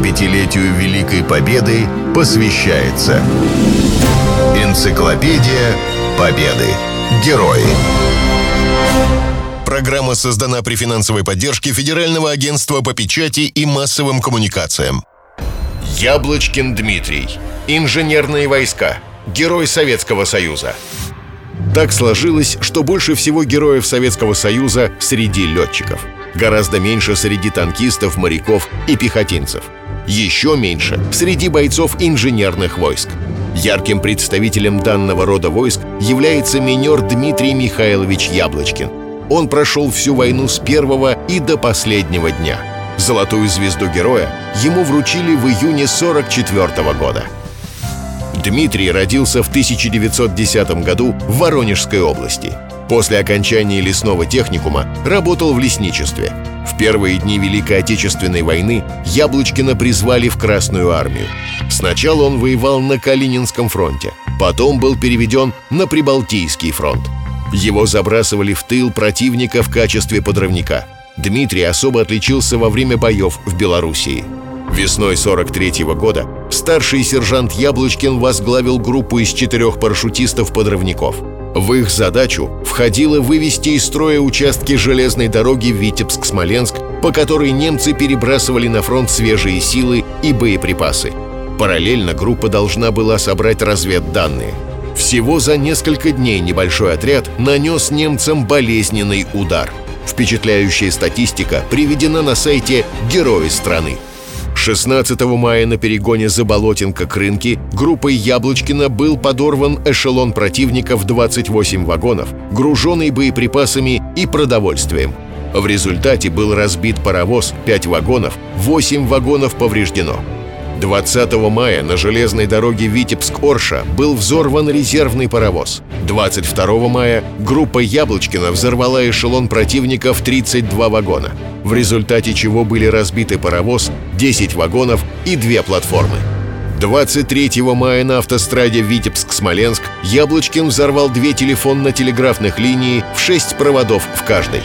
75-летию Великой Победы посвящается Энциклопедия Победы. Герои. Программа создана при финансовой поддержке Федерального агентства по печати и массовым коммуникациям. Яблочкин Дмитрий. Инженерные войска. Герой Советского Союза. Так сложилось, что больше всего героев Советского Союза среди летчиков. Гораздо меньше среди танкистов, моряков и пехотинцев. Еще меньше среди бойцов инженерных войск. Ярким представителем данного рода войск является минер Дмитрий Михайлович Яблочкин. Он прошел всю войну с первого и до последнего дня. Золотую звезду героя ему вручили в июне 44 года. Дмитрий родился в 1910 году в Воронежской области. После окончания лесного техникума работал в лесничестве. В первые дни Великой Отечественной войны Яблочкина призвали в Красную армию. Сначала он воевал на Калининском фронте, потом был переведен на Прибалтийский фронт. Его забрасывали в тыл противника в качестве подрывника. Дмитрий особо отличился во время боев в Белоруссии – Весной 43 -го года старший сержант Яблочкин возглавил группу из четырех парашютистов-подрывников. В их задачу входило вывести из строя участки железной дороги Витебск-Смоленск, по которой немцы перебрасывали на фронт свежие силы и боеприпасы. Параллельно группа должна была собрать разведданные. Всего за несколько дней небольшой отряд нанес немцам болезненный удар. Впечатляющая статистика приведена на сайте «Герои страны». 16 мая на перегоне Заболотинка к рынке группой Яблочкина был подорван эшелон противника в 28 вагонов, груженный боеприпасами и продовольствием. В результате был разбит паровоз, 5 вагонов, 8 вагонов повреждено. 20 мая на железной дороге Витебск-Орша был взорван резервный паровоз. 22 мая группа Яблочкина взорвала эшелон противника в 32 вагона, в результате чего были разбиты паровоз, 10 вагонов и две платформы. 23 мая на автостраде Витебск-Смоленск Яблочкин взорвал две телефонно-телеграфных линии в шесть проводов в каждой.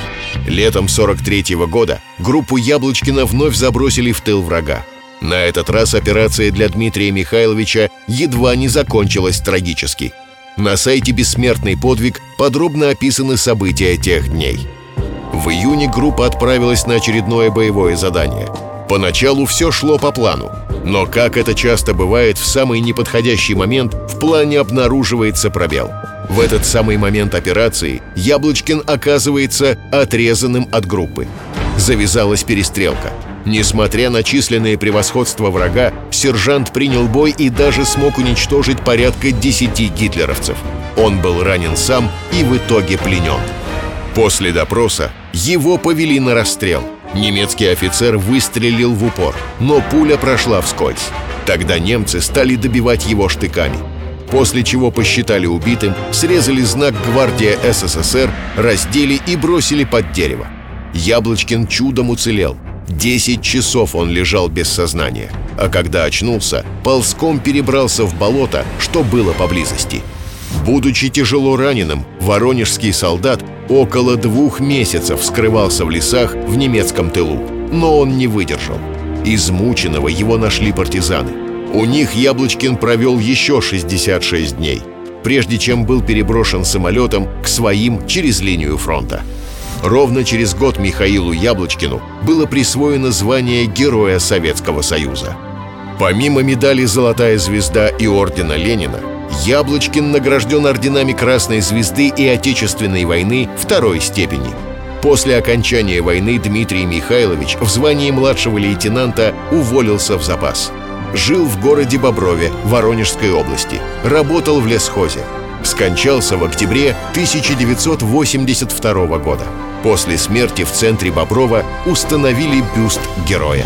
Летом 43 -го года группу Яблочкина вновь забросили в тыл врага. На этот раз операция для Дмитрия Михайловича едва не закончилась трагически. На сайте «Бессмертный подвиг» подробно описаны события тех дней. В июне группа отправилась на очередное боевое задание. Поначалу все шло по плану, но, как это часто бывает, в самый неподходящий момент в плане обнаруживается пробел. В этот самый момент операции Яблочкин оказывается отрезанным от группы. Завязалась перестрелка – Несмотря на численное превосходство врага, сержант принял бой и даже смог уничтожить порядка 10 гитлеровцев. Он был ранен сам и в итоге пленен. После допроса его повели на расстрел. Немецкий офицер выстрелил в упор, но пуля прошла вскользь. Тогда немцы стали добивать его штыками. После чего посчитали убитым, срезали знак «Гвардия СССР», раздели и бросили под дерево. Яблочкин чудом уцелел – Десять часов он лежал без сознания, а когда очнулся, ползком перебрался в болото, что было поблизости. Будучи тяжело раненым, воронежский солдат около двух месяцев скрывался в лесах в немецком тылу, но он не выдержал. Измученного его нашли партизаны. У них Яблочкин провел еще 66 дней, прежде чем был переброшен самолетом к своим через линию фронта. Ровно через год Михаилу Яблочкину было присвоено звание Героя Советского Союза. Помимо медали «Золотая звезда» и ордена Ленина, Яблочкин награжден орденами Красной Звезды и Отечественной войны второй степени. После окончания войны Дмитрий Михайлович в звании младшего лейтенанта уволился в запас. Жил в городе Боброве, Воронежской области. Работал в лесхозе. Скончался в октябре 1982 года. После смерти в центре Боброва установили бюст героя.